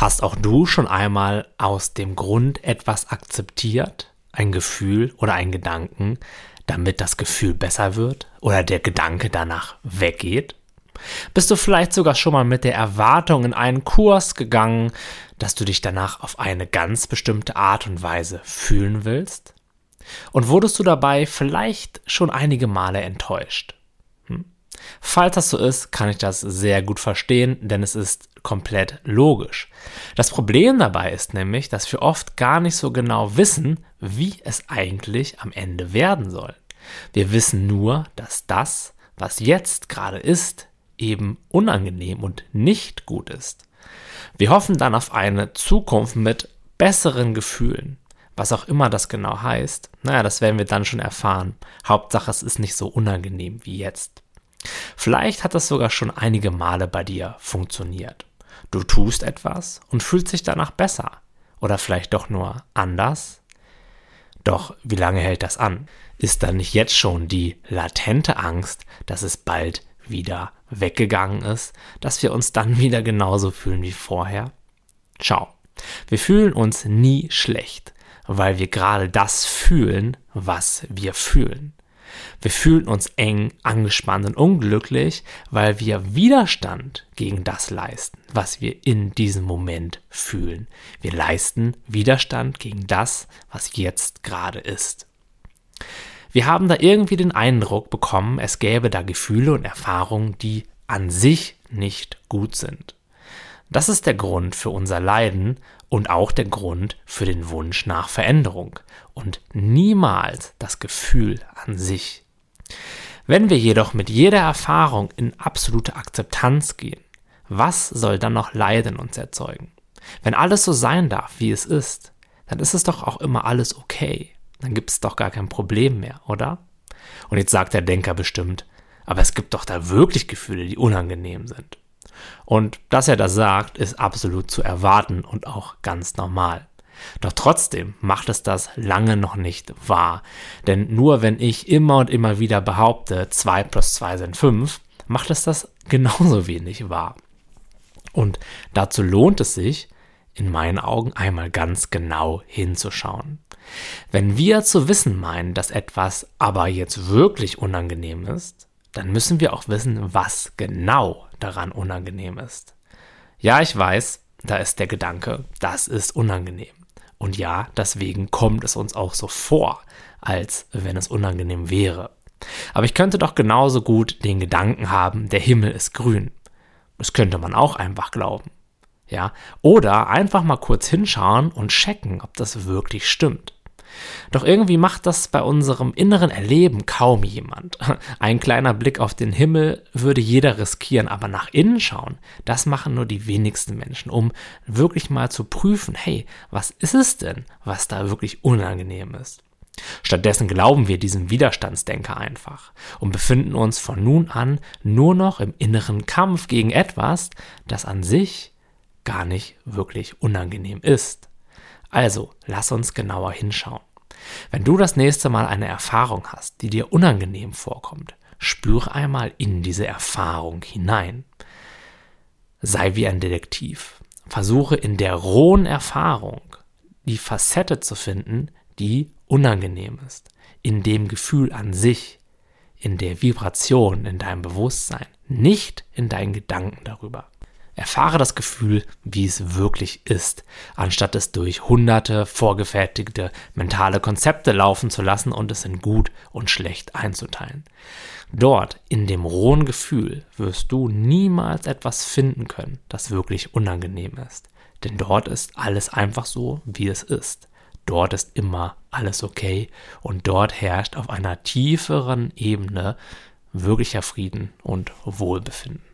Hast auch du schon einmal aus dem Grund etwas akzeptiert, ein Gefühl oder ein Gedanken, damit das Gefühl besser wird oder der Gedanke danach weggeht? Bist du vielleicht sogar schon mal mit der Erwartung in einen Kurs gegangen, dass du dich danach auf eine ganz bestimmte Art und Weise fühlen willst? Und wurdest du dabei vielleicht schon einige Male enttäuscht? Falls das so ist, kann ich das sehr gut verstehen, denn es ist komplett logisch. Das Problem dabei ist nämlich, dass wir oft gar nicht so genau wissen, wie es eigentlich am Ende werden soll. Wir wissen nur, dass das, was jetzt gerade ist, eben unangenehm und nicht gut ist. Wir hoffen dann auf eine Zukunft mit besseren Gefühlen. Was auch immer das genau heißt, naja, das werden wir dann schon erfahren. Hauptsache, es ist nicht so unangenehm wie jetzt. Vielleicht hat das sogar schon einige Male bei dir funktioniert. Du tust etwas und fühlst dich danach besser. Oder vielleicht doch nur anders. Doch wie lange hält das an? Ist da nicht jetzt schon die latente Angst, dass es bald wieder weggegangen ist, dass wir uns dann wieder genauso fühlen wie vorher? Ciao. Wir fühlen uns nie schlecht, weil wir gerade das fühlen, was wir fühlen. Wir fühlen uns eng, angespannt und unglücklich, weil wir Widerstand gegen das leisten, was wir in diesem Moment fühlen. Wir leisten Widerstand gegen das, was jetzt gerade ist. Wir haben da irgendwie den Eindruck bekommen, es gäbe da Gefühle und Erfahrungen, die an sich nicht gut sind. Das ist der Grund für unser Leiden und auch der Grund für den Wunsch nach Veränderung und niemals das Gefühl an sich. Wenn wir jedoch mit jeder Erfahrung in absolute Akzeptanz gehen, was soll dann noch Leiden uns erzeugen? Wenn alles so sein darf, wie es ist, dann ist es doch auch immer alles okay dann gibt es doch gar kein Problem mehr, oder? Und jetzt sagt der Denker bestimmt, aber es gibt doch da wirklich Gefühle, die unangenehm sind. Und dass er das sagt, ist absolut zu erwarten und auch ganz normal. Doch trotzdem macht es das lange noch nicht wahr. Denn nur wenn ich immer und immer wieder behaupte, 2 plus 2 sind 5, macht es das genauso wenig wahr. Und dazu lohnt es sich, in meinen Augen einmal ganz genau hinzuschauen. Wenn wir zu wissen meinen, dass etwas aber jetzt wirklich unangenehm ist, dann müssen wir auch wissen, was genau daran unangenehm ist. Ja, ich weiß, da ist der Gedanke, das ist unangenehm. Und ja, deswegen kommt es uns auch so vor, als wenn es unangenehm wäre. Aber ich könnte doch genauso gut den Gedanken haben, der Himmel ist grün. Das könnte man auch einfach glauben. Ja, oder einfach mal kurz hinschauen und checken, ob das wirklich stimmt. Doch irgendwie macht das bei unserem inneren Erleben kaum jemand. Ein kleiner Blick auf den Himmel würde jeder riskieren, aber nach innen schauen, das machen nur die wenigsten Menschen, um wirklich mal zu prüfen, hey, was ist es denn, was da wirklich unangenehm ist? Stattdessen glauben wir diesem Widerstandsdenker einfach und befinden uns von nun an nur noch im inneren Kampf gegen etwas, das an sich gar nicht wirklich unangenehm ist. Also, lass uns genauer hinschauen. Wenn du das nächste Mal eine Erfahrung hast, die dir unangenehm vorkommt, spüre einmal in diese Erfahrung hinein. Sei wie ein Detektiv. Versuche in der rohen Erfahrung die Facette zu finden, die unangenehm ist. In dem Gefühl an sich, in der Vibration, in deinem Bewusstsein, nicht in deinen Gedanken darüber. Erfahre das Gefühl, wie es wirklich ist, anstatt es durch hunderte vorgefertigte mentale Konzepte laufen zu lassen und es in gut und schlecht einzuteilen. Dort, in dem rohen Gefühl, wirst du niemals etwas finden können, das wirklich unangenehm ist. Denn dort ist alles einfach so, wie es ist. Dort ist immer alles okay und dort herrscht auf einer tieferen Ebene wirklicher Frieden und Wohlbefinden.